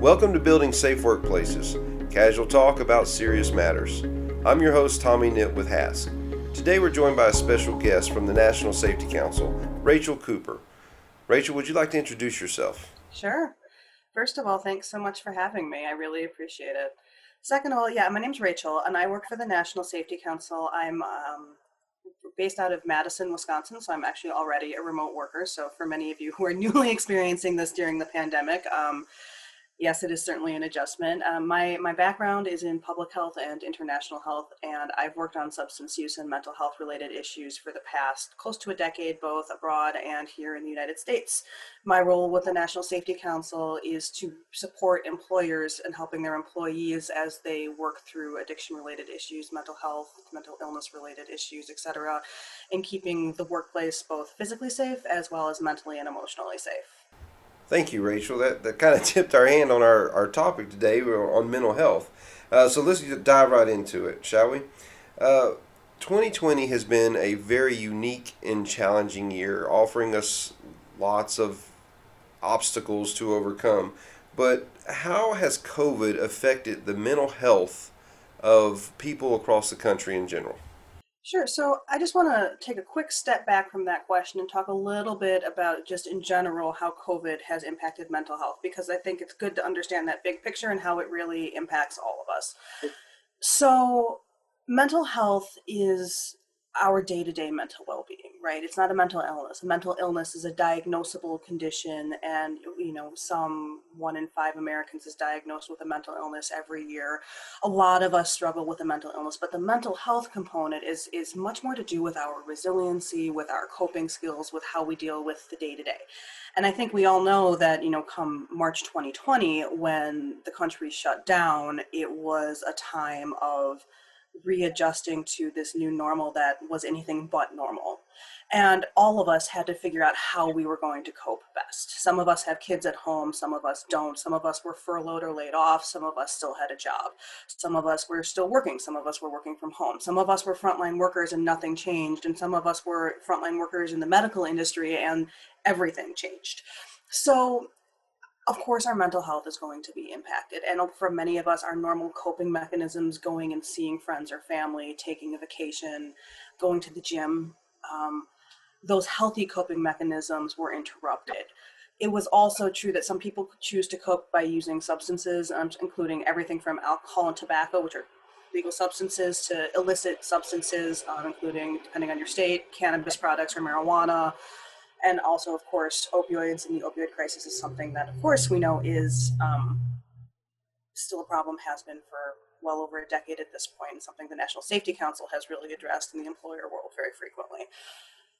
Welcome to Building Safe Workplaces, casual talk about serious matters. I'm your host, Tommy Nitt with HASC. Today we're joined by a special guest from the National Safety Council, Rachel Cooper. Rachel, would you like to introduce yourself? Sure. First of all, thanks so much for having me. I really appreciate it. Second of all, yeah, my name's Rachel, and I work for the National Safety Council. I'm um, based out of Madison, Wisconsin, so I'm actually already a remote worker. So for many of you who are newly experiencing this during the pandemic, um, yes, it is certainly an adjustment. Um, my, my background is in public health and international health, and I've worked on substance use and mental health related issues for the past close to a decade, both abroad and here in the United States. My role with the National Safety Council is to support employers and helping their employees as they work through addiction related issues, mental health, mental illness related issues, etc., in keeping the workplace both physically safe as well as mentally and emotionally safe. Thank you, Rachel. That, that kind of tipped our hand on our, our topic today on mental health. Uh, so let's dive right into it, shall we? Uh, 2020 has been a very unique and challenging year, offering us lots of obstacles to overcome. But how has COVID affected the mental health of people across the country in general? Sure. So I just want to take a quick step back from that question and talk a little bit about just in general how COVID has impacted mental health because I think it's good to understand that big picture and how it really impacts all of us. So, mental health is our day-to-day mental well-being right it's not a mental illness. A mental illness is a diagnosable condition and you know some one in five americans is diagnosed with a mental illness every year. A lot of us struggle with a mental illness but the mental health component is is much more to do with our resiliency with our coping skills with how we deal with the day-to-day. And i think we all know that you know come march 2020 when the country shut down it was a time of readjusting to this new normal that was anything but normal. And all of us had to figure out how we were going to cope best. Some of us have kids at home, some of us don't. Some of us were furloughed or laid off, some of us still had a job. Some of us were still working, some of us were working from home. Some of us were frontline workers and nothing changed, and some of us were frontline workers in the medical industry and everything changed. So of course our mental health is going to be impacted and for many of us our normal coping mechanisms going and seeing friends or family taking a vacation going to the gym um, those healthy coping mechanisms were interrupted it was also true that some people choose to cope by using substances um, including everything from alcohol and tobacco which are legal substances to illicit substances um, including depending on your state cannabis products or marijuana and also, of course, opioids and the opioid crisis is something that, of course, we know is um, still a problem, has been for well over a decade at this point, and something the National Safety Council has really addressed in the employer world very frequently.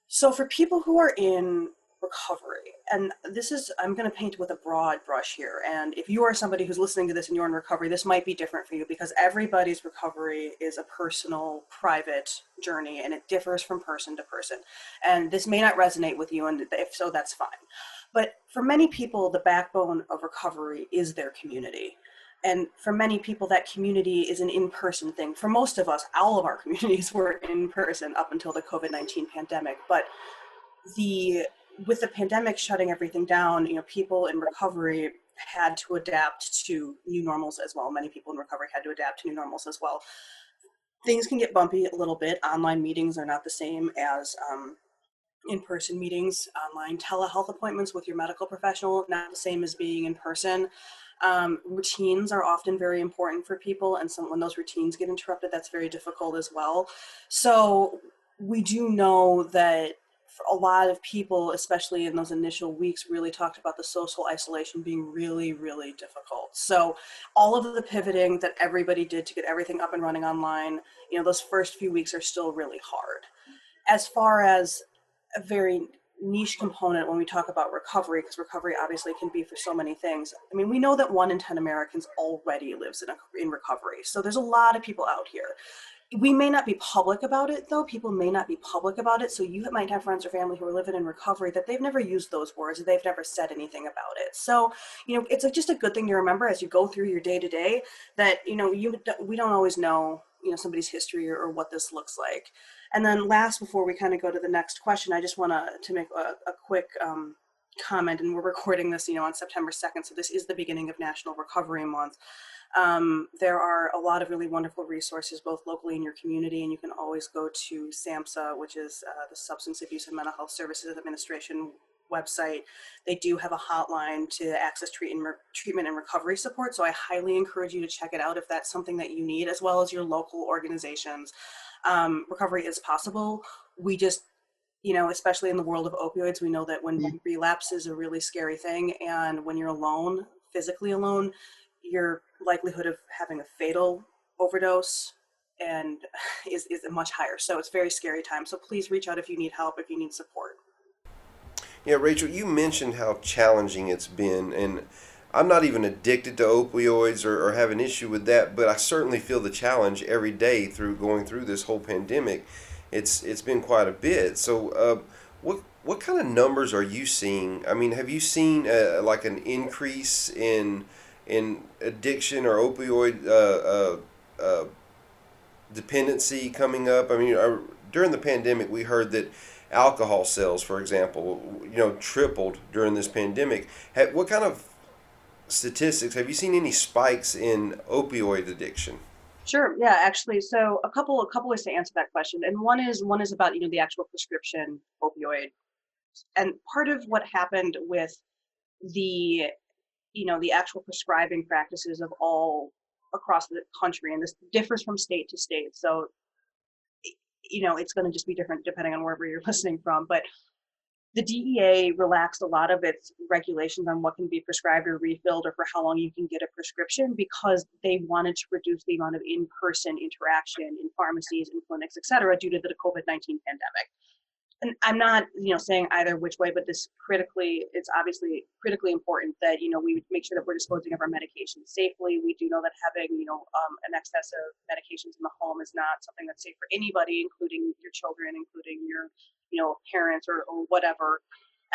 So, for people who are in recovery. And this is, I'm going to paint with a broad brush here. And if you are somebody who's listening to this and you're in recovery, this might be different for you because everybody's recovery is a personal, private journey and it differs from person to person. And this may not resonate with you, and if so, that's fine. But for many people, the backbone of recovery is their community. And for many people, that community is an in person thing. For most of us, all of our communities were in person up until the COVID 19 pandemic. But the with the pandemic shutting everything down, you know, people in recovery had to adapt to new normals as well. Many people in recovery had to adapt to new normals as well. Things can get bumpy a little bit. Online meetings are not the same as um, in-person meetings. Online telehealth appointments with your medical professional not the same as being in person. Um, routines are often very important for people, and so when those routines get interrupted, that's very difficult as well. So we do know that a lot of people, especially in those initial weeks, really talked about the social isolation being really, really difficult. So, all of the pivoting that everybody did to get everything up and running online, you know, those first few weeks are still really hard. As far as very niche component when we talk about recovery, because recovery obviously can be for so many things. I mean, we know that one in 10 Americans already lives in, a, in recovery. So, there's a lot of people out here we may not be public about it though people may not be public about it so you might have friends or family who are living in recovery that they've never used those words they've never said anything about it so you know it's just a good thing to remember as you go through your day to day that you know you we don't always know you know somebody's history or, or what this looks like and then last before we kind of go to the next question i just want to make a, a quick um, comment, and we're recording this, you know, on September 2nd, so this is the beginning of National Recovery Month. Um, there are a lot of really wonderful resources, both locally in your community, and you can always go to SAMHSA, which is uh, the Substance Abuse and Mental Health Services Administration website. They do have a hotline to access treat and treatment and recovery support, so I highly encourage you to check it out if that's something that you need, as well as your local organizations. Um, recovery is possible. We just you know, especially in the world of opioids, we know that when mm-hmm. relapse is a really scary thing, and when you're alone, physically alone, your likelihood of having a fatal overdose and is, is much higher. So it's very scary time. So please reach out if you need help, if you need support. Yeah, Rachel, you mentioned how challenging it's been, and I'm not even addicted to opioids or, or have an issue with that, but I certainly feel the challenge every day through going through this whole pandemic it's it's been quite a bit. So, uh, what what kind of numbers are you seeing? I mean, have you seen uh, like an increase in in addiction or opioid uh, uh, uh dependency coming up? I mean, during the pandemic, we heard that alcohol sales, for example, you know, tripled during this pandemic. what kind of statistics have you seen any spikes in opioid addiction? Sure. Yeah, actually, so a couple a couple ways to answer that question, and one is one is about you know the actual prescription opioid, and part of what happened with the you know the actual prescribing practices of all across the country, and this differs from state to state. So you know it's going to just be different depending on wherever you're listening from, but the DEA relaxed a lot of its regulations on what can be prescribed or refilled or for how long you can get a prescription because they wanted to reduce the amount of in-person interaction in pharmacies and clinics, et cetera, due to the COVID-19 pandemic and I'm not, you know, saying either which way, but this critically, it's obviously critically important that you know we make sure that we're disposing of our medications safely. We do know that having, you know, um, an excess of medications in the home is not something that's safe for anybody, including your children, including your, you know, parents or, or whatever.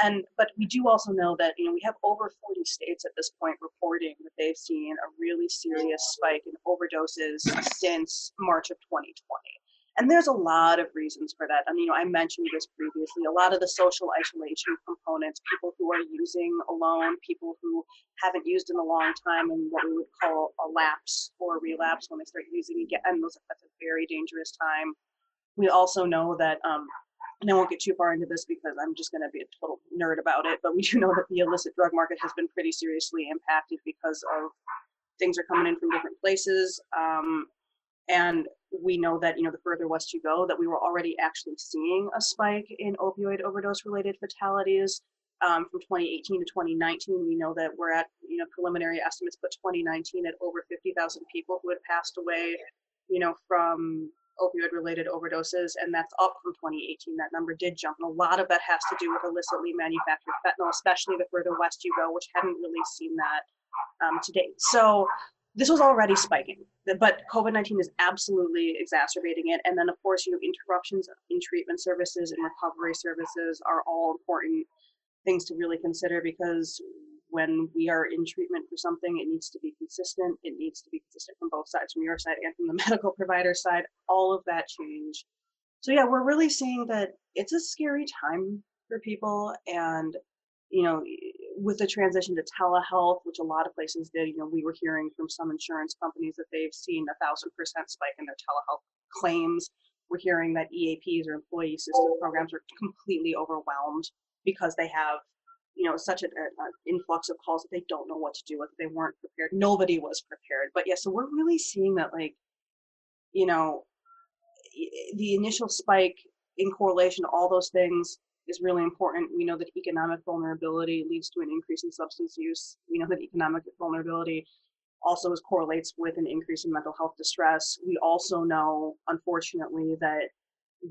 And but we do also know that you know we have over 40 states at this point reporting that they've seen a really serious spike in overdoses since March of 2020. And there's a lot of reasons for that. And, you know, I mentioned this previously. A lot of the social isolation components, people who are using alone, people who haven't used in a long time, and what we would call a lapse or relapse when they start using again. And those, that's a very dangerous time. We also know that, um, and I won't get too far into this because I'm just going to be a total nerd about it, but we do know that the illicit drug market has been pretty seriously impacted because of things are coming in from different places. Um, and we know that you know the further west you go that we were already actually seeing a spike in opioid overdose related fatalities um, from 2018 to 2019 we know that we're at you know preliminary estimates but 2019 at over 50,000 people who had passed away you know from opioid related overdoses and that's up from 2018 that number did jump. And a lot of that has to do with illicitly manufactured fentanyl especially the further west you go which hadn't really seen that um, to date. So this was already spiking, but COVID 19 is absolutely exacerbating it. And then, of course, you know, interruptions in treatment services and recovery services are all important things to really consider because when we are in treatment for something, it needs to be consistent. It needs to be consistent from both sides, from your side and from the medical provider side. All of that change. So, yeah, we're really seeing that it's a scary time for people. And, you know, with the transition to telehealth, which a lot of places did, you know, we were hearing from some insurance companies that they've seen a thousand percent spike in their telehealth claims. We're hearing that EAPs or employee assistance programs are completely overwhelmed because they have, you know, such an uh, influx of calls that they don't know what to do with. They weren't prepared. Nobody was prepared. But yeah, so we're really seeing that, like, you know, the initial spike in correlation to all those things is really important. We know that economic vulnerability leads to an increase in substance use. We know that economic vulnerability also is correlates with an increase in mental health distress. We also know, unfortunately, that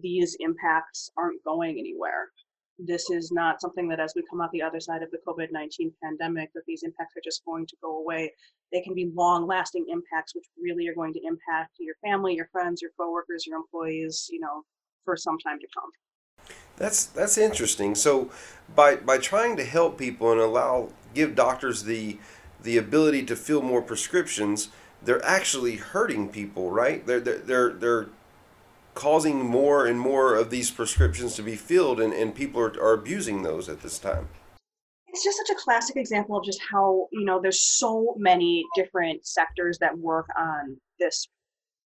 these impacts aren't going anywhere. This is not something that as we come out the other side of the COVID-19 pandemic, that these impacts are just going to go away. They can be long lasting impacts, which really are going to impact your family, your friends, your coworkers, your employees, you know, for some time to come. That's that's interesting. So by by trying to help people and allow give doctors the the ability to fill more prescriptions, they're actually hurting people, right? They're they're they're, they're causing more and more of these prescriptions to be filled and, and people are, are abusing those at this time. it's just such a classic example of just how you know there's so many different sectors that work on this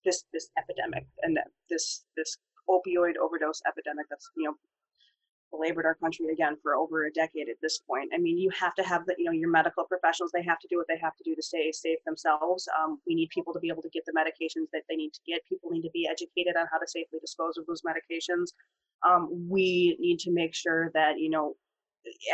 this this epidemic and this this opioid overdose epidemic that's you know belabored our country again for over a decade at this point. I mean, you have to have the, you know, your medical professionals, they have to do what they have to do to stay safe themselves. Um, we need people to be able to get the medications that they need to get. People need to be educated on how to safely dispose of those medications. Um, we need to make sure that, you know,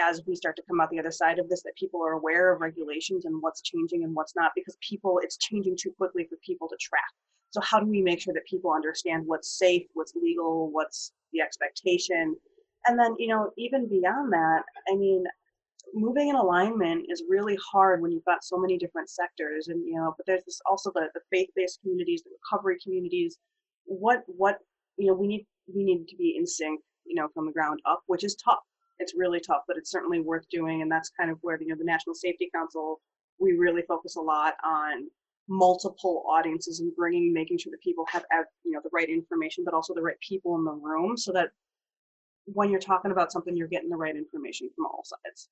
as we start to come out the other side of this, that people are aware of regulations and what's changing and what's not, because people, it's changing too quickly for people to track. So how do we make sure that people understand what's safe, what's legal, what's the expectation, and then you know even beyond that i mean moving in alignment is really hard when you've got so many different sectors and you know but there's this also the, the faith-based communities the recovery communities. What what you know we need we need to be in sync you know from the ground up which is tough. It's really tough but it's certainly worth doing and that's kind of where you know the national safety council we really focus a lot on multiple audiences and bringing making sure that people have you know the right information but also the right people in the room so that when you're talking about something, you're getting the right information from all sides.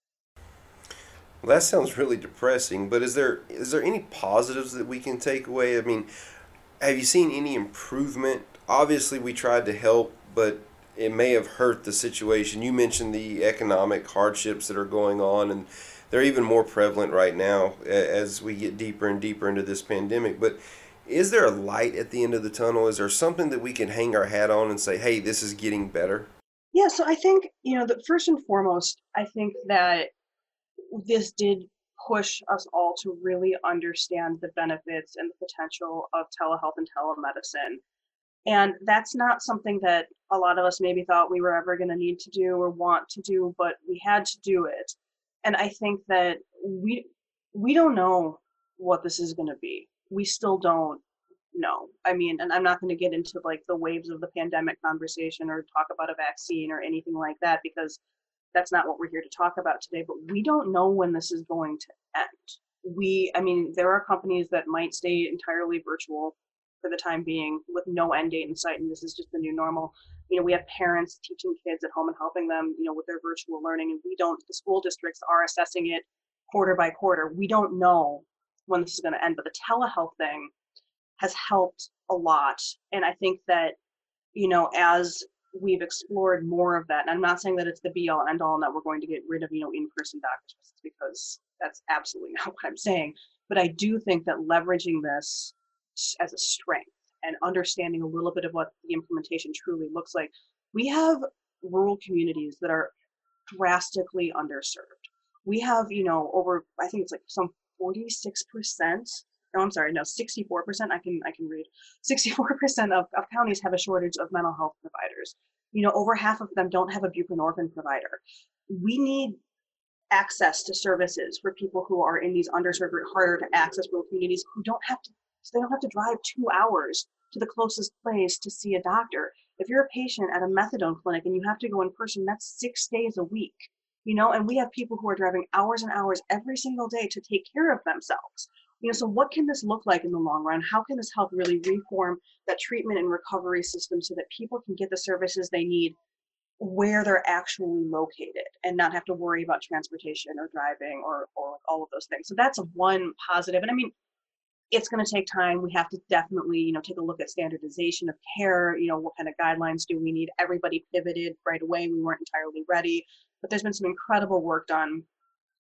Well, that sounds really depressing. But is there is there any positives that we can take away? I mean, have you seen any improvement? Obviously, we tried to help, but it may have hurt the situation. You mentioned the economic hardships that are going on, and they're even more prevalent right now as we get deeper and deeper into this pandemic. But is there a light at the end of the tunnel? Is there something that we can hang our hat on and say, "Hey, this is getting better"? Yeah, so I think, you know, that first and foremost, I think that this did push us all to really understand the benefits and the potential of telehealth and telemedicine. And that's not something that a lot of us maybe thought we were ever going to need to do or want to do, but we had to do it. And I think that we we don't know what this is going to be. We still don't no. I mean, and I'm not going to get into like the waves of the pandemic conversation or talk about a vaccine or anything like that because that's not what we're here to talk about today. But we don't know when this is going to end. We, I mean, there are companies that might stay entirely virtual for the time being with no end date in sight, and this is just the new normal. You know, we have parents teaching kids at home and helping them, you know, with their virtual learning, and we don't. The school districts are assessing it quarter by quarter. We don't know when this is going to end, but the telehealth thing has helped a lot. And I think that, you know, as we've explored more of that, and I'm not saying that it's the be all end all and that we're going to get rid of, you know, in person doctors because that's absolutely not what I'm saying. But I do think that leveraging this as a strength and understanding a little bit of what the implementation truly looks like, we have rural communities that are drastically underserved. We have, you know, over, I think it's like some 46% no, I'm sorry, no, 64%, I can I can read. 64% of, of counties have a shortage of mental health providers. You know, over half of them don't have a buprenorphine provider. We need access to services for people who are in these underserved, harder to access rural communities who don't have to they don't have to drive two hours to the closest place to see a doctor. If you're a patient at a methadone clinic and you have to go in person, that's six days a week. You know, and we have people who are driving hours and hours every single day to take care of themselves you know so what can this look like in the long run? How can this help really reform that treatment and recovery system so that people can get the services they need where they're actually located and not have to worry about transportation or driving or, or all of those things? So that's one positive and i mean it's going to take time. We have to definitely you know take a look at standardization of care you know what kind of guidelines do we need? Everybody pivoted right away. We weren't entirely ready but there's been some incredible work done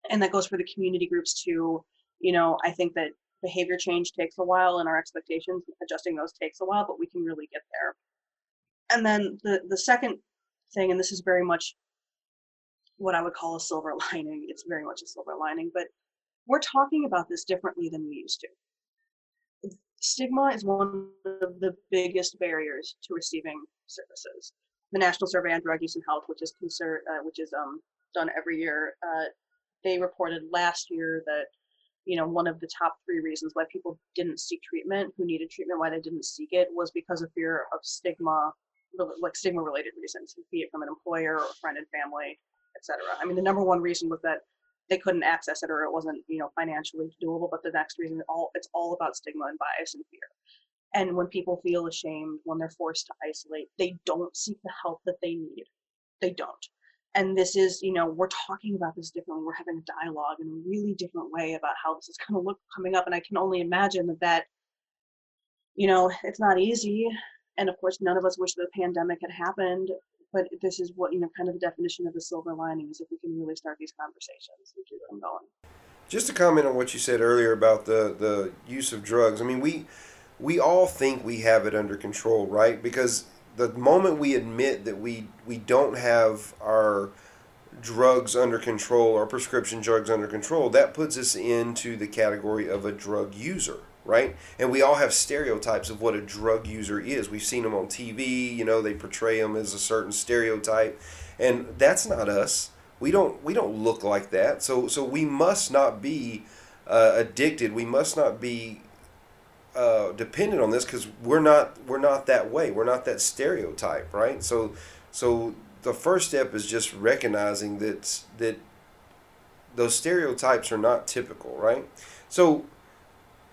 and that goes for the community groups too you know, I think that behavior change takes a while and our expectations, adjusting those takes a while, but we can really get there. And then the, the second thing, and this is very much what I would call a silver lining, it's very much a silver lining, but we're talking about this differently than we used to. Stigma is one of the biggest barriers to receiving services. The National Survey on Drug Use and Health, which is uh, which is um, done every year, uh, they reported last year that you know, one of the top three reasons why people didn't seek treatment, who needed treatment, why they didn't seek it, was because of fear of stigma, like stigma related reasons, be it from an employer or friend and family, etc. I mean, the number one reason was that they couldn't access it or it wasn't, you know, financially doable. But the next reason, all it's all about stigma and bias and fear. And when people feel ashamed, when they're forced to isolate, they don't seek the help that they need. They don't. And this is you know we're talking about this differently we're having a dialogue in a really different way about how this is going to look coming up and i can only imagine that that you know it's not easy and of course none of us wish the pandemic had happened but this is what you know kind of the definition of the silver lining is if we can really start these conversations and keep them going. Just to comment on what you said earlier about the the use of drugs. I mean we we all think we have it under control right? Because the moment we admit that we we don't have our drugs under control or prescription drugs under control, that puts us into the category of a drug user, right? And we all have stereotypes of what a drug user is. We've seen them on TV, you know, they portray them as a certain stereotype, and that's not us. We don't we don't look like that. So so we must not be uh, addicted. We must not be uh, dependent on this because we're not we're not that way. We're not that stereotype, right? So so the first step is just recognizing that that those stereotypes are not typical, right? So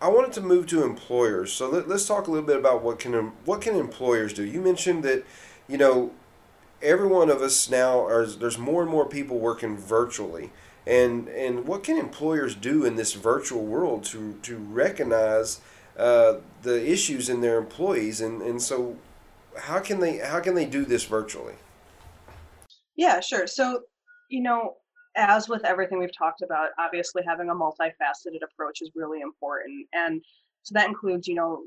I wanted to move to employers. So let, us talk a little bit about what can what can employers do. You mentioned that you know every one of us now are there's more and more people working virtually. And and what can employers do in this virtual world to to recognize uh, the issues in their employees, and, and so how can they how can they do this virtually? Yeah, sure. So you know, as with everything we've talked about, obviously having a multifaceted approach is really important, and so that includes you know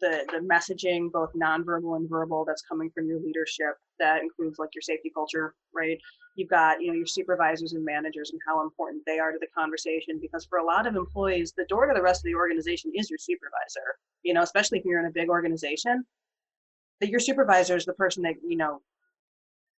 the the messaging, both nonverbal and verbal, that's coming from your leadership. That includes like your safety culture, right? You've got you know your supervisors and managers and how important they are to the conversation because for a lot of employees the door to the rest of the organization is your supervisor you know especially if you're in a big organization that your supervisor is the person that you know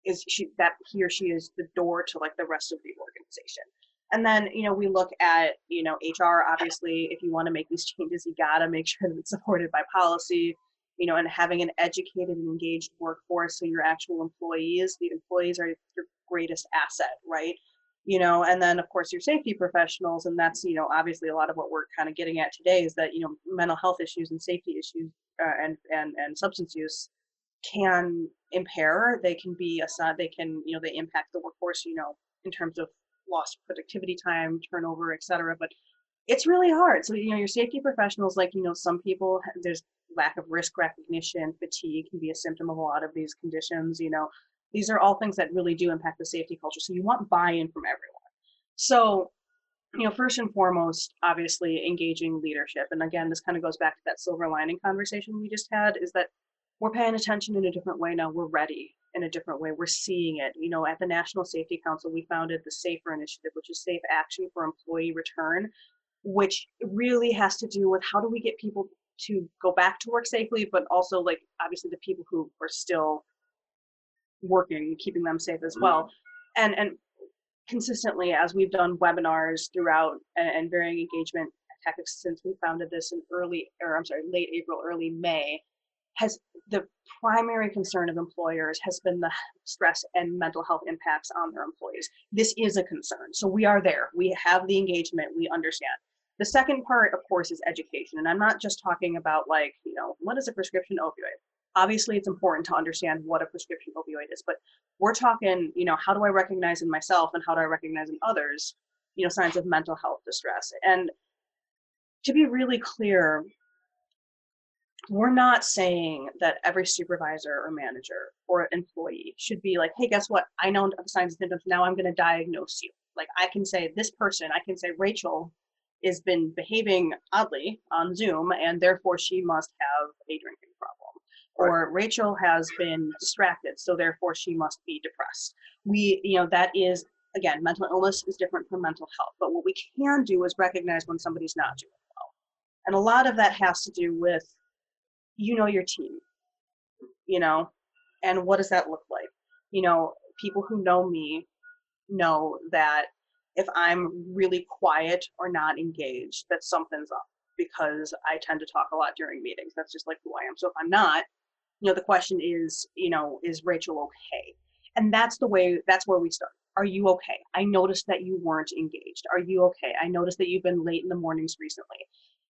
is she that he or she is the door to like the rest of the organization. And then you know we look at you know hr obviously if you want to make these changes you got to make sure that it's supported by policy you know and having an educated and engaged workforce so your actual employees the employees are your greatest asset, right? You know, and then of course your safety professionals, and that's you know obviously a lot of what we're kind of getting at today is that you know mental health issues and safety issues uh, and and and substance use can impair. They can be a they can you know they impact the workforce. You know in terms of lost productivity time, turnover, etc. But it's really hard. So you know your safety professionals, like you know some people there's lack of risk recognition, fatigue can be a symptom of a lot of these conditions. You know, these are all things that really do impact the safety culture. So you want buy-in from everyone. So, you know, first and foremost, obviously engaging leadership. And again, this kind of goes back to that silver lining conversation we just had, is that we're paying attention in a different way now. We're ready in a different way. We're seeing it. You know, at the National Safety Council, we founded the SAFER Initiative, which is Safe Action for Employee Return, which really has to do with how do we get people to go back to work safely, but also like obviously the people who are still working, and keeping them safe as well. Mm-hmm. And and consistently, as we've done webinars throughout and, and varying engagement tactics since we founded this in early, or I'm sorry, late April, early May, has the primary concern of employers has been the stress and mental health impacts on their employees. This is a concern. So we are there. We have the engagement. We understand. The second part, of course, is education. And I'm not just talking about like, you know, what is a prescription opioid? Obviously it's important to understand what a prescription opioid is but we're talking you know how do i recognize in myself and how do i recognize in others you know signs of mental health distress? And to be really clear we're not saying that every supervisor or manager or employee should be like hey guess what? I know signs and symptoms. Now i'm going to diagnose you. Like i can say this person i can say rachel has been behaving oddly on zoom and therefore she must have a drinking or Rachel has been distracted, so therefore she must be depressed. We, you know, that is again, mental illness is different from mental health. But what we can do is recognize when somebody's not doing well. And a lot of that has to do with you know your team, you know, and what does that look like? You know, people who know me know that if I'm really quiet or not engaged, that something's up because I tend to talk a lot during meetings. That's just like who I am. So if I'm not, you know the question is you know is rachel okay? And that's the way that's where we start. Are you okay? I noticed that you weren't engaged. Are you okay? I noticed that you've been late in the mornings recently.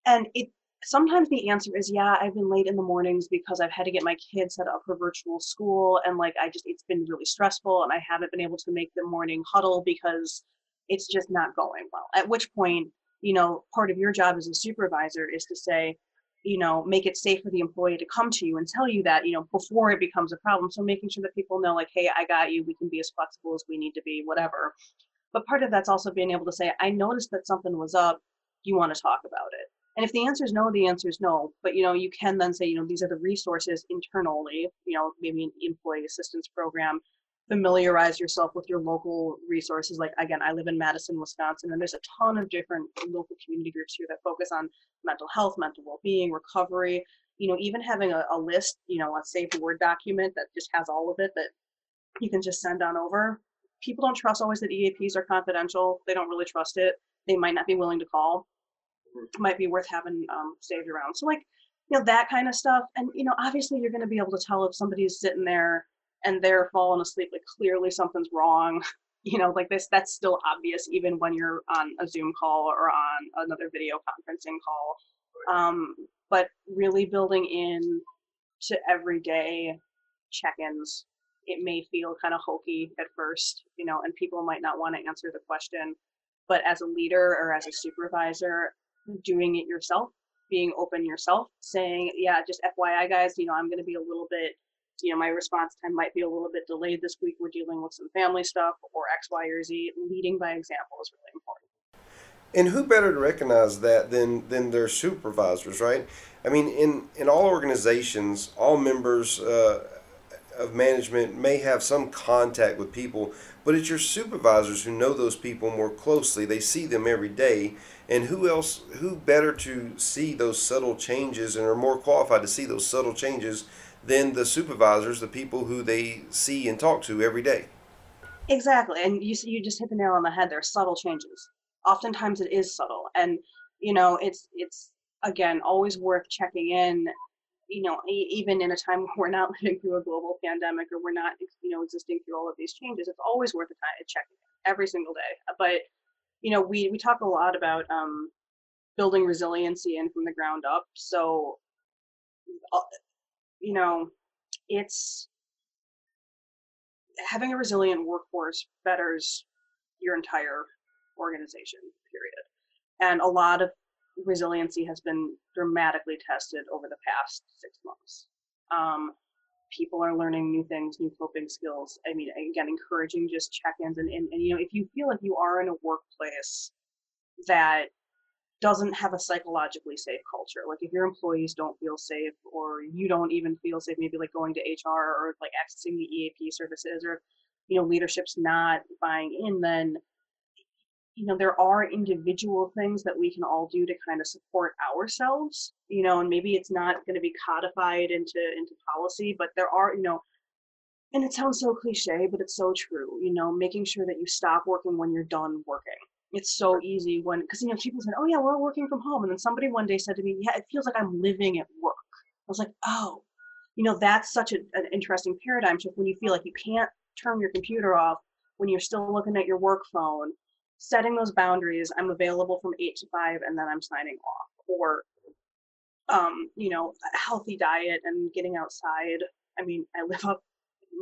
And it sometimes the answer is yeah i've been late in the mornings because i've had to get my kids set up for virtual school and like i just it's been really stressful and i haven't been able to make the morning huddle because it's just not going well. At which point you know part of your job as a supervisor is to say you know make it safe for the employee to come to you and tell you that you know before it becomes a problem so making sure that people know like hey i got you we can be as flexible as we need to be whatever but part of that's also being able to say i noticed that something was up you want to talk about it and if the answer is no, the answer is no. But you know, you can then say, you know, these are the resources internally. You know, maybe an employee assistance program. Familiarize yourself with your local resources. Like again, I live in Madison, Wisconsin, and there's a ton of different local community groups here that focus on mental health, mental well-being, recovery. You know, even having a, a list, you know, a saved Word document that just has all of it that you can just send on over. People don't trust always that EAPs are confidential. They don't really trust it. They might not be willing to call might be worth having um, saved around. So like, you know, that kind of stuff. And you know, obviously you're going to be able to tell if somebody's sitting there and they're falling asleep. Like clearly something's wrong. You know, like this. That's still obvious even when you're on a Zoom call or on another video conferencing call. Um, but really building in to everyday check-ins. It may feel kind of hokey at first, you know, and people might not want to answer the question. But as a leader or as a supervisor, doing it yourself, being open yourself, saying, yeah, just FYI, guys, you know, I'm going to be a little bit, you know, my response time might be a little bit delayed this week. We're dealing with some family stuff or X, Y, or Z. Leading by example is really important. And who better to recognize that than than their supervisors, right? I mean, in in all organizations, all members uh, of management may have some contact with people, but it's your supervisors who know those people more closely. They see them every day, and who else who better to see those subtle changes and are more qualified to see those subtle changes than the supervisors the people who they see and talk to every day exactly and you you just hit the nail on the head there are subtle changes oftentimes it is subtle and you know it's it's again always worth checking in you know even in a time where we're not living through a global pandemic or we're not you know existing through all of these changes it's always worth a time checking every single day but you know, we we talk a lot about um, building resiliency and from the ground up. So, uh, you know, it's having a resilient workforce betters your entire organization. Period. And a lot of resiliency has been dramatically tested over the past six months. Um, people are learning new things, new coping skills. I mean, again, encouraging just check-ins and, and, and you know, if you feel like you are in a workplace that doesn't have a psychologically safe culture, like if your employees don't feel safe or you don't even feel safe, maybe like going to HR or like accessing the EAP services or, you know, leadership's not buying in, then you know there are individual things that we can all do to kind of support ourselves you know and maybe it's not going to be codified into into policy but there are you know and it sounds so cliche but it's so true you know making sure that you stop working when you're done working it's so easy when because you know people said oh yeah we're all working from home and then somebody one day said to me yeah it feels like i'm living at work. I was like oh. You know that's such a, an interesting paradigm shift when you feel like you can't turn your computer off when you're still looking at your work phone. Setting those boundaries i'm available from 8 to 5 and then i'm signing off or um, you know a healthy diet and getting outside. I mean i live up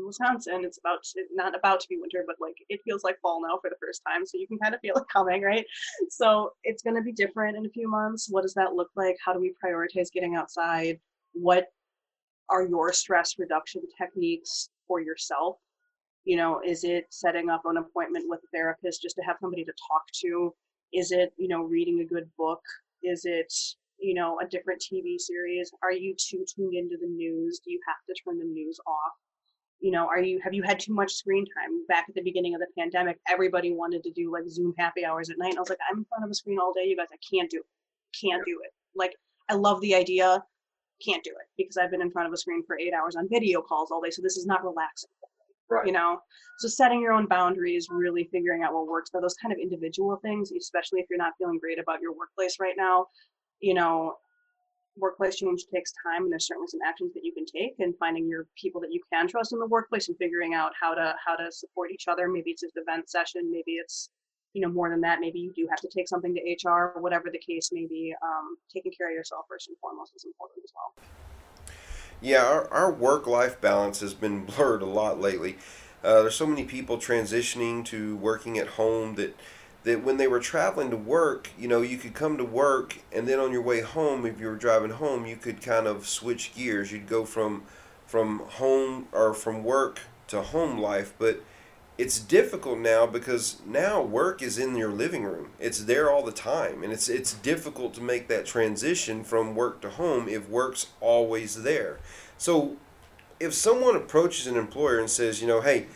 wisconsin it's about to, not about to be winter but like it feels like fall now for the first time so you can kind of feel it coming right? So it's going to be different in a few months. What does that look like? How do we prioritize getting outside? What are your stress reduction techniques for yourself? You know is it setting up an appointment with a therapist just to have somebody to talk to? Is it you know reading a good book? Is it you know a different tv series? Are you too tuned into the news? Do you have to turn the news off you know are you have you had too much screen time back at the beginning of the pandemic everybody wanted to do like zoom happy hours at night and i was like i'm in front of a screen all day you guys i can't do it can't do it like i love the idea can't do it because i've been in front of a screen for eight hours on video calls all day so this is not relaxing Right. You know, so setting your own boundaries, really figuring out what works for those kind of individual things, especially if you're not feeling great about your workplace right now. You know, workplace change takes time, and there's certainly some actions that you can take, and finding your people that you can trust in the workplace, and figuring out how to how to support each other. Maybe it's just event session, maybe it's you know, more than that, maybe you do have to take something to HR or whatever the case may be. Um, taking care of yourself first and foremost is important as well. Yeah, our, our work life balance has been blurred a lot lately. Uh, there's so many people transitioning to working at home that that when they were traveling to work, you know, you could come to work and then on your way home, if you were driving home, you could kind of switch gears. You'd go from from home or from work to home life, but it's difficult now because now work is in your living room. It's there all the time, and it's it's difficult to make that transition from work to home if work's always there. So, if someone approaches an employer and says, you know, hey,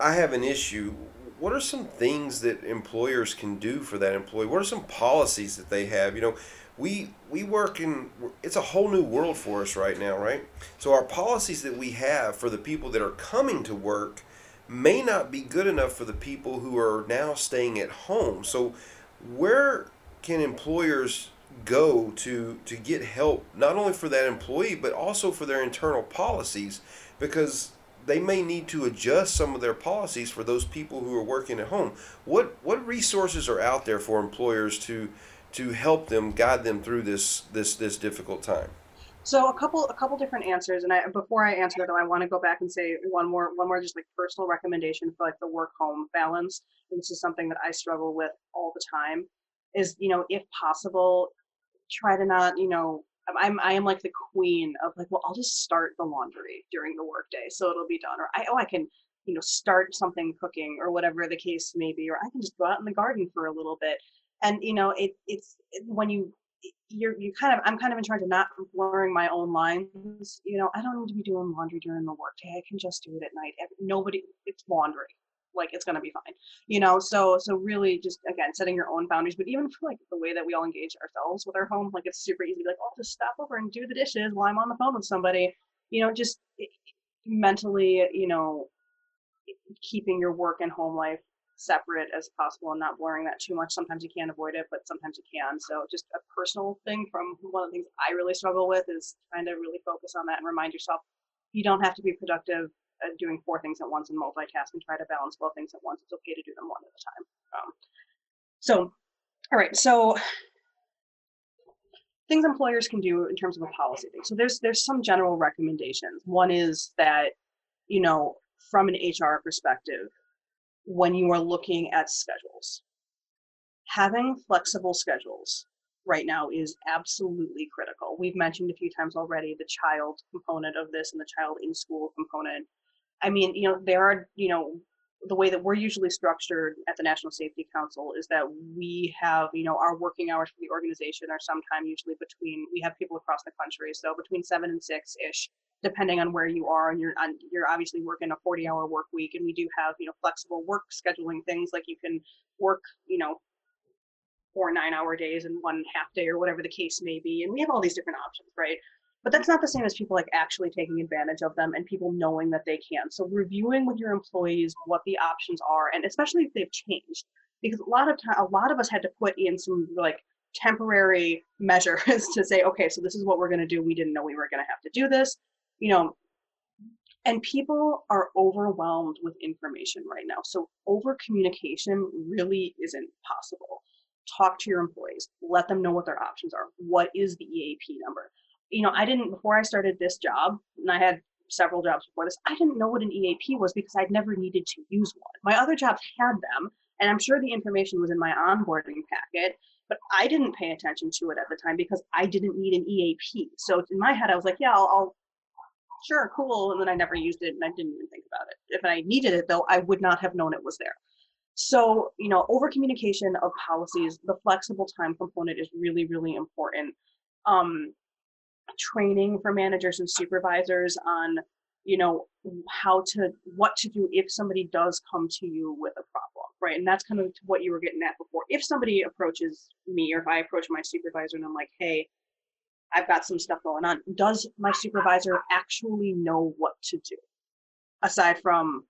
I have an issue, what are some things that employers can do for that employee? What are some policies that they have? You know, we we work in it's a whole new world for us right now, right? So our policies that we have for the people that are coming to work may not be good enough for the people who are now staying at home. So where can employers go to to get help not only for that employee but also for their internal policies because they may need to adjust some of their policies for those people who are working at home. What what resources are out there for employers to to help them guide them through this this this difficult time? So a couple a couple different answers, and I before I answer that though, I want to go back and say one more one more just like personal recommendation for like the work home balance. And this is something that I struggle with all the time. Is you know if possible, try to not you know I'm I am like the queen of like well I'll just start the laundry during the workday so it'll be done or I oh I can you know start something cooking or whatever the case may be or I can just go out in the garden for a little bit and you know it it's when you you're you kind of I'm kind of in charge of not blurring my own lines. You know, I don't need to be doing laundry during the workday. I can just do it at night. Nobody, it's laundry. Like it's gonna be fine. You know, so so really just again setting your own boundaries. But even for like the way that we all engage ourselves with our home, like it's super easy to be like, oh, just stop over and do the dishes while I'm on the phone with somebody. You know, just mentally, you know, keeping your work and home life separate as possible and not blurring that too much. Sometimes you can't avoid it, but sometimes you can. So just a personal thing from one of the things I really struggle with is trying to really focus on that and remind yourself you don't have to be productive doing four things at once and multitask and try to balance both things at once. It's okay to do them one at a time. Um, so, all right. So things employers can do in terms of a policy thing. So there's there's some general recommendations. One is that you know from an HR perspective, when you are looking at schedules. Having flexible schedules right now is absolutely critical. We've mentioned a few times already the child component of this and the child in school component. I mean, you know, there are, you know, the way that we're usually structured at the National Safety Council is that we have, you know, our working hours for the organization are sometime usually between, we have people across the country, so between seven and six ish depending on where you are and you're on, you're obviously working a 40 hour work week and we do have you know flexible work scheduling things like you can work you know four nine hour days and one half day or whatever the case may be and we have all these different options right but that's not the same as people like actually taking advantage of them and people knowing that they can so reviewing with your employees what the options are and especially if they've changed because a lot of time a lot of us had to put in some like temporary measures to say okay so this is what we're going to do we didn't know we were going to have to do this you know, and people are overwhelmed with information right now. So over communication really isn't possible. Talk to your employees, let them know what their options are. What is the EAP number? You know, I didn't before I started this job, and I had several jobs before this, I didn't know what an EAP was because I'd never needed to use one. My other jobs had them, and I'm sure the information was in my onboarding packet, but I didn't pay attention to it at the time because I didn't need an EAP. So in my head, I was like, yeah, I'll, I'll sure, cool. And then I never used it and I didn't even think about it. If I needed it though, I would not have known it was there. So, you know, over communication of policies, the flexible time component is really, really important. Um, training for managers and supervisors on, you know, how to, what to do if somebody does come to you with a problem, right? And that's kind of what you were getting at before. If somebody approaches me or if I approach my supervisor and I'm like, hey, I've got some stuff going on. Does my supervisor actually know what to do? Aside from,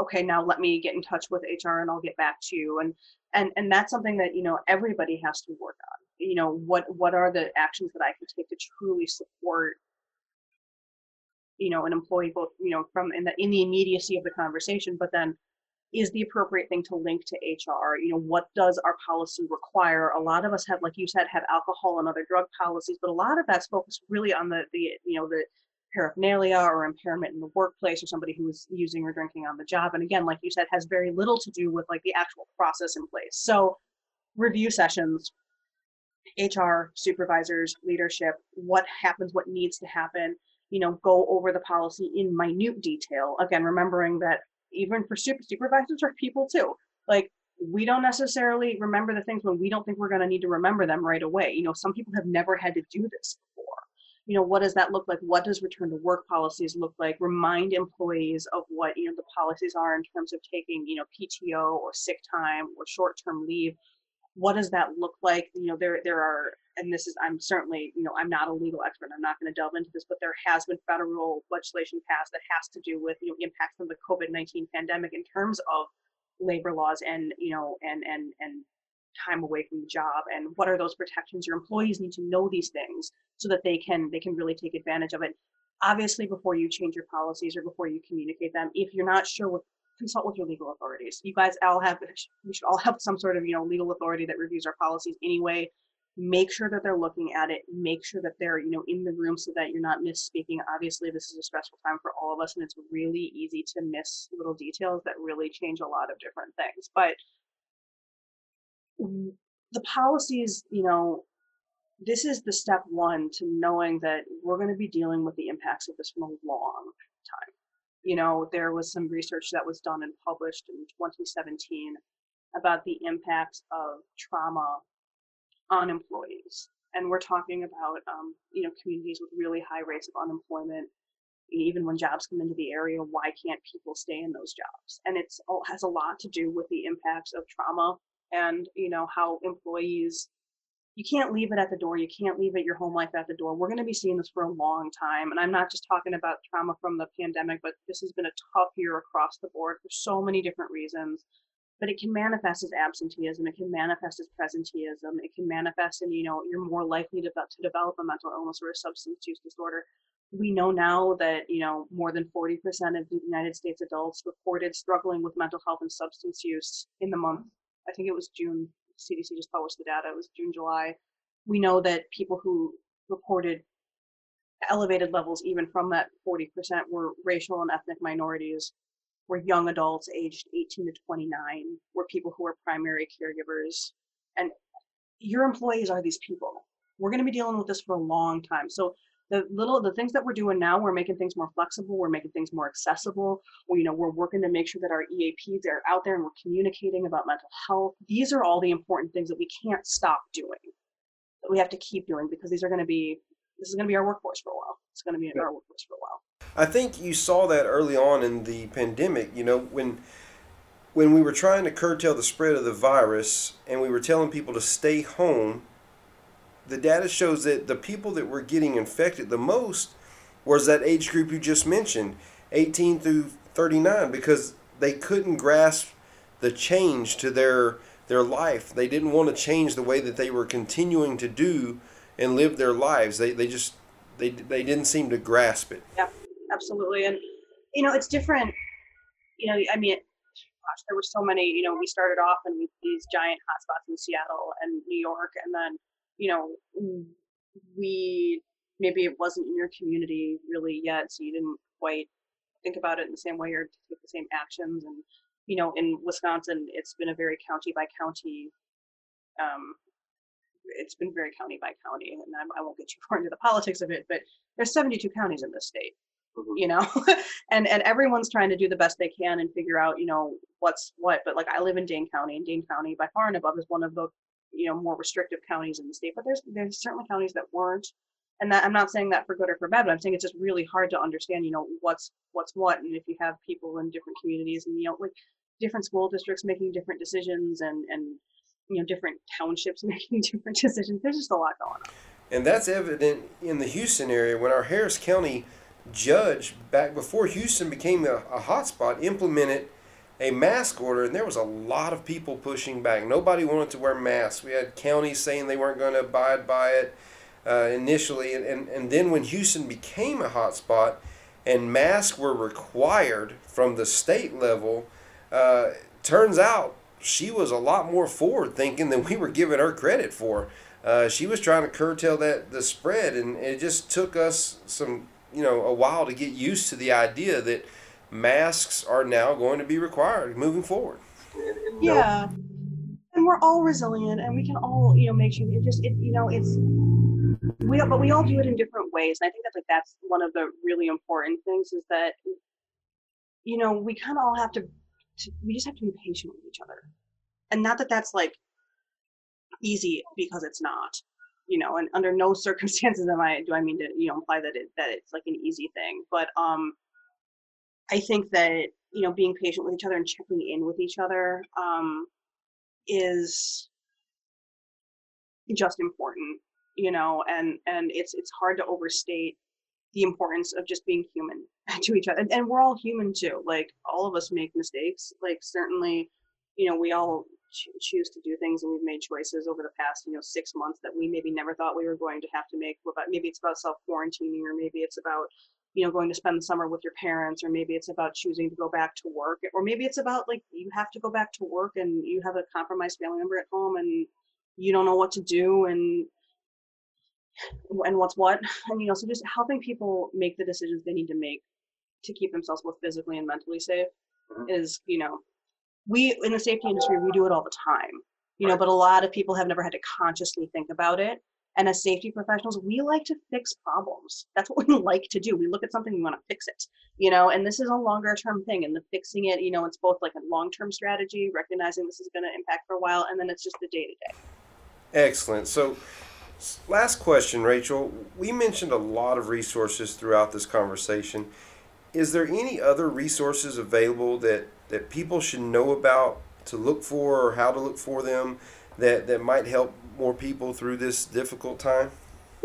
okay, now let me get in touch with HR and I'll get back to you. And and and that's something that you know everybody has to work on. You know what what are the actions that I can take to truly support you know an employee both you know from in the in the immediacy of the conversation, but then is the appropriate thing to link to HR. You know, what does our policy require? A lot of us have, like you said, have alcohol and other drug policies, but a lot of that's focused really on the the you know the paraphernalia or impairment in the workplace or somebody who is using or drinking on the job. And again, like you said, has very little to do with like the actual process in place. So review sessions, HR, supervisors, leadership, what happens, what needs to happen, you know, go over the policy in minute detail. Again, remembering that even for super supervisors are people too. Like we don't necessarily remember the things when we don't think we're going to need to remember them right away. You know, some people have never had to do this. You know, what does that look like? What does return to work policies look like? Remind employees of what, you know, the policies are in terms of taking, you know, PTO or sick time or short-term leave. What does that look like? You know, there there are and this is I'm certainly, you know, I'm not a legal expert. I'm not going to delve into this, but there has been federal legislation passed that has to do with, you know, impacts from the COVID-19 pandemic in terms of labor laws and, you know, and and and time away from the job and what are those protections? Your employees need to know these things so that they can they can really take advantage of it. Obviously before you change your policies or before you communicate them if you're not sure what consult with your legal authorities. You guys all have we should all have some sort of you know legal authority that reviews our policies anyway. Make sure that they're looking at it. Make sure that they're you know in the room so that you're not misspeaking. Obviously this is a stressful time for all of us and it's really easy to miss little details that really change a lot of different things. But the policies you know this is the step one to knowing that we're going to be dealing with the impacts of this for a long time you know there was some research that was done and published in 2017 about the impact of trauma on employees. And we're talking about, um, you know, communities with really high rates of unemployment. Even when jobs come into the area, why can't people stay in those jobs? And it's has a lot to do with the impacts of trauma and, you know, how employees you can't leave it at the door. You can't leave it your home life at the door. We're going to be seeing this for a long time. And I'm not just talking about trauma from the pandemic, but this has been a tough year across the board for so many different reasons but it can manifest as absenteeism it can manifest as presenteeism it can manifest in you know you're more likely to, to develop a mental illness or a substance use disorder we know now that you know more than 40% of the united states adults reported struggling with mental health and substance use in the month i think it was june cdc just published the data it was june july we know that people who reported elevated levels even from that 40% were racial and ethnic minorities were young adults aged 18 to 29, were people who were primary caregivers. And your employees are these people. We're going to be dealing with this for a long time. So the little the things that we're doing now, we're making things more flexible, we're making things more accessible. We, you know, we're working to make sure that our EAPs are out there and we're communicating about mental health. These are all the important things that we can't stop doing. That we have to keep doing because these are going to be this is going to be our workforce for a while. It's going to be our workforce for a while. I think you saw that early on in the pandemic. You know, when when we were trying to curtail the spread of the virus and we were telling people to stay home, the data shows that the people that were getting infected the most was that age group you just mentioned, 18 through 39, because they couldn't grasp the change to their their life. They didn't want to change the way that they were continuing to do and live their lives. They they just they they didn't seem to grasp it. Yeah absolutely. And you know, it's different. You know, I mean, gosh, there were so many. You know, we started off in these giant hotspots in Seattle and New York, and then you know, we maybe it wasn't in your community really yet, so you didn't quite think about it in the same way or take the same actions. And you know, in Wisconsin, it's been a very county by county. Um, it's been very county by county, and I, I won't get too far into the politics of it, but there's 72 counties in this state mm-hmm. you know and and everyone's trying to do the best they can and figure out you know what's what but like i live in dane county and dane county by far and above is one of the you know more restrictive counties in the state but there's there's certainly counties that weren't. And that i'm not saying that for good or for bad but i'm saying it's just really hard to understand you know what's what's what and if you have people in different communities and you know like different school districts making different decisions and and you know different townships making different decisions. There's just a lot going on. And that's evident in the houston area. When our harris county judge back before Houston became a, a hotspot implemented a mask order, and there was a lot of people pushing back. Nobody wanted to wear masks. We had counties saying they weren't going to abide by it uh, initially, and, and, and then when Houston became a hotspot and masks were required from the state level, uh, turns out she was a lot more forward thinking than we were giving her credit for. Uh, she was trying to curtail that the spread, and it just took us some you know a while to get used to the idea that masks are now going to be required moving forward. Yeah, and we're all resilient, and we can all you know make sure it just it you know it's we don't, but we all do it in different ways, and I think that's like that's one of the really important things is that you know we kind of all have to, to we just have to be patient with each other, and not that that's like easy because it's not you know and under no circumstances am i do i mean to you know imply that it that it's like an easy thing. But um i think that you know being patient with each other and checking in with each other um is just important you know and and it's it's hard to overstate the importance of just being human to each other and, and we're all human too like all of us make mistakes like certainly you know we all choose to do things and we've made choices over the past you know six months that we maybe never thought we were going to have to make about maybe it's about self quarantining or maybe it's about you know going to spend the summer with your parents or maybe it's about choosing to go back to work or maybe it's about like you have to go back to work and you have a compromised family member at home and you don't know what to do and and what's what and you know so just helping people make the decisions they need to make to keep themselves both physically and mentally safe mm-hmm. is you know we in the safety industry we do it all the time you know but a lot of people have never had to consciously think about it and as safety professionals we like to fix problems. That's what we like to do. We look at something we want to fix it you know and this is a longer term thing and the fixing it you know it's both like a long term strategy recognizing this is going to impact for a while and then it's just the day to day. Excellent. So last question rachel. We mentioned a lot of resources throughout this conversation. Is there any other resources available that that people should know about to look for or how to look for them that, that might help more people through this difficult time?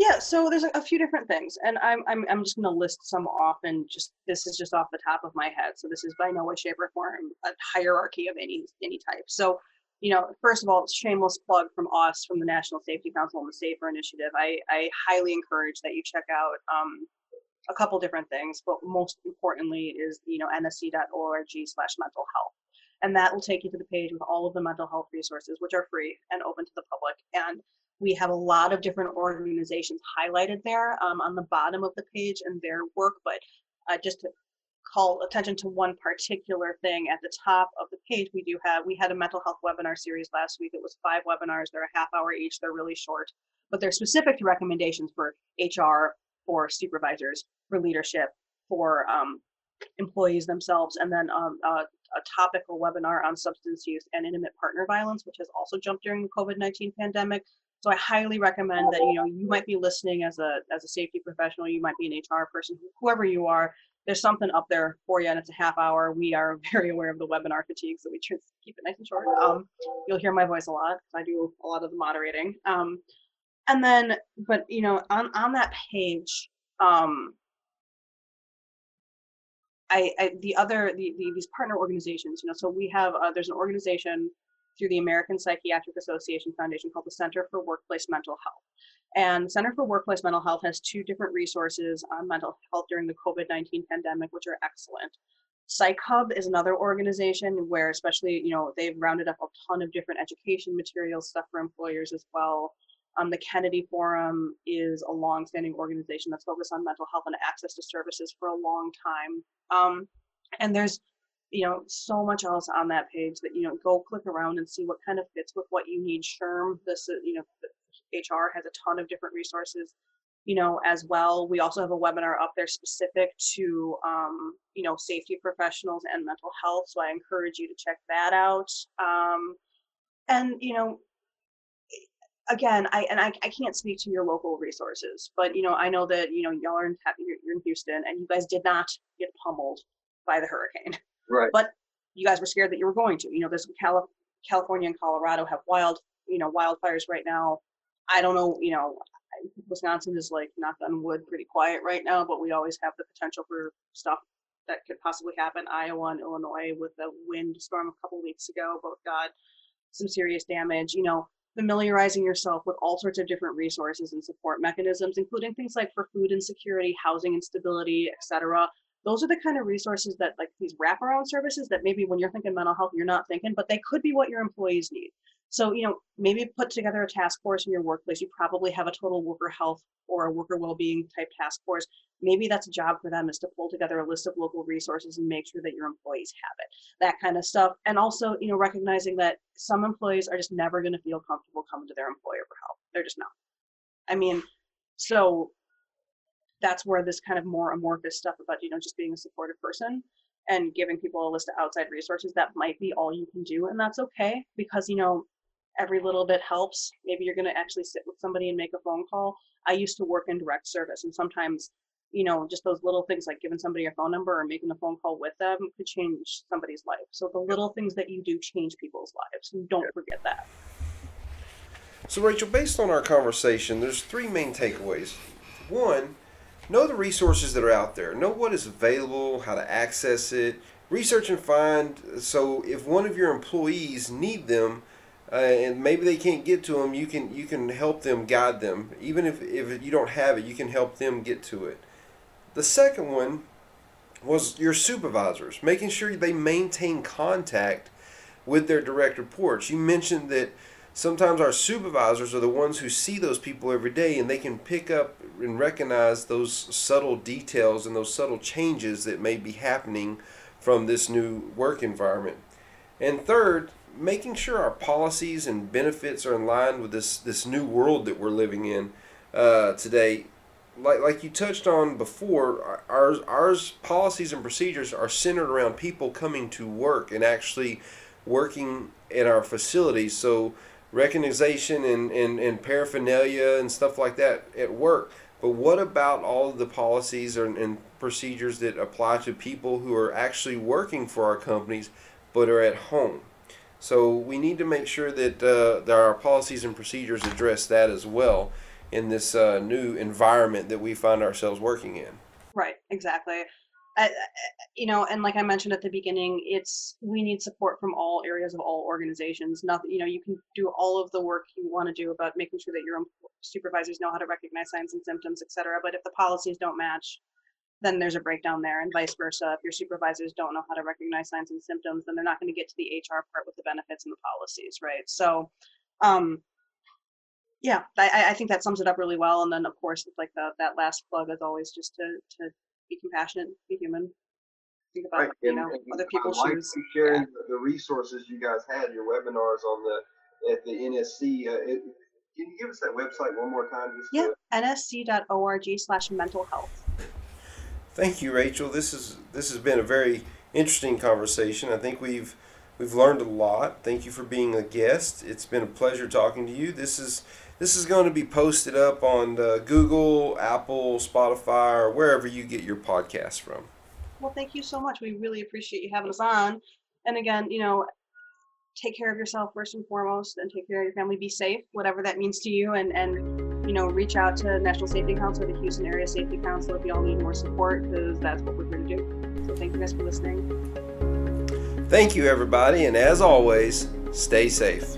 Yeah, so there's a, few different things, and I'm, I'm, I'm just going to list some off, and just this is just off the top of my head. So this is by no way, shape, or form a hierarchy of any any type. So, you know, first of all, shameless plug from us from the National Safety Council and the Safer Initiative. I, I highly encourage that you check out um, a couple different things, but most importantly is you know nsc.org slash mental health. And that will take you to the page with all of the mental health resources, which are free and open to the public. And we have a lot of different organizations highlighted there um, on the bottom of the page and their work. But uh, just to call attention to one particular thing at the top of the page, we do have we had a mental health webinar series last week. It was five webinars. They're a half hour each. They're really short, but they're specific to recommendations for HR, for supervisors, for leadership, for um, employees themselves, and then um, a, a, topical webinar on substance use and intimate partner violence, which has also jumped during the COVID-19 pandemic. So I highly recommend that you know you might be listening as a as a safety professional, you might be an HR person, whoever you are. There's something up there for you, and it's a half hour. We are very aware of the webinar fatigue, so we try to keep it nice and short. Um, you'll hear my voice a lot because I do a lot of the moderating. Um, and then but you know on on that page um I, I the other the, the, these partner organizations you know so we have uh, there's an organization through the American Psychiatric Association Foundation called the Center for Workplace Mental Health. And the Center for Workplace Mental Health has two different resources on mental health during the COVID-19 pandemic which are excellent. Psych Hub is another organization where especially you know they've rounded up a ton of different education materials stuff for employers as well um, the Kennedy Forum is a long-standing organization that's focused on mental health and access to services for a long time. Um, and there's, you know, so much else on that page that you know, go click around and see what kind of fits with what you need. SHRM, this, you know, HR has a ton of different resources, you know, as well. We also have a webinar up there specific to, um, you know, safety professionals and mental health. So I encourage you to check that out. Um, and you know again, I and I, I can't speak to your local resources, but you know, I know that you know y'all are in you're in Houston, and you guys did not get pummeled by the hurricane. Right. But you guys were scared that you were going to. You know, there's Cali- California and Colorado have wild, you know, wildfires right now. I don't know, you know, Wisconsin is like knock on wood, pretty quiet right now, but we always have the potential for stuff that could possibly happen. Iowa and Illinois with the wind storm a couple weeks ago, both got some serious damage. You know, familiarizing yourself with all sorts of different resources and support mechanisms, including things like for food insecurity, housing instability, etc. those are the kind of resources that like these wraparound services that maybe when you're thinking mental health you're not thinking but they could be what your employees need so you know maybe put together a task force in your workplace. You probably have a total worker health or a worker well-being type task force. Maybe that's a job for them is to pull together a list of local resources and make sure that your employees have it that kind of stuff. And also you know recognizing that some employees are just never going to feel comfortable coming to their employer for help. They're just not. I mean so that's where this kind of more amorphous stuff about you know just being a supportive person and giving people a list of outside resources that might be all you can do and that's okay because you know every little bit helps. Maybe you're going to actually sit with somebody and make a phone call. I used to work in direct service and sometimes you know just those little things like giving somebody a phone number or making a phone call with them could change somebody's life. So the little things that you do change people's lives and don't forget that. So rachel based on our conversation there's three main takeaways. One know the resources that are out there. Know what is available how to access it. Research and find so if one of your employees need them uh, and maybe they can't get to them you can you can help them guide them. Even if, if you don't have it you can help them get to it. The second one was your supervisors making sure they maintain contact with their direct reports. You mentioned that sometimes our supervisors are the ones who see those people every day and they can pick up and recognize those subtle details and those subtle changes that may be happening from this new work environment. And third, making sure our policies and benefits are in line with this, this new world that we're living in uh, today. Like, like you touched on before, ours, ours policies and procedures are centered around people coming to work and actually working in our facilities. So recognition and, and, and paraphernalia and stuff like that at work. But what about all of the policies and, and procedures that apply to people who are actually working for our companies but are at home? So we need to make sure that, uh, that our policies and procedures address that as well in this uh, new environment that we find ourselves working in. Right, exactly. I, you know, and like I mentioned at the beginning, it's we need support from all areas of all organizations. Nothing, you know, you can do all of the work you want to do about making sure that your supervisors know how to recognize signs and symptoms, et cetera. But if the policies don't match, then there's a breakdown there, and vice versa. If your supervisors don't know how to recognize signs and symptoms, then they're not going to get to the HR part with the benefits and the policies, right? So, um, yeah, I, I think that sums it up really well. And then, of course, it's like the, that last plug is always just to to be compassionate, be human. Think about right. you know and other people's I like shoes. Sharing yeah. the resources you guys had, your webinars on the at the NSC. Uh, it, can you give us that website one more time? Just yeah, nsc.org slash mental health. Thank you, Rachel. This is this has been a very interesting conversation. I think we've we've learned a lot. Thank you for being a guest. It's been a pleasure talking to you. This is this is going to be posted up on uh, Google, Apple, Spotify, or wherever you get your podcasts from. Well, thank you so much. We really appreciate you having us on. And again, you know, take care of yourself first and foremost, and take care of your family. Be safe, whatever that means to you, and and you know, reach out to National Safety Council, the Houston Area Safety Council, if y'all need more support, because that's what we're here to do. So thank you guys for listening. Thank you, everybody, and as always, stay safe.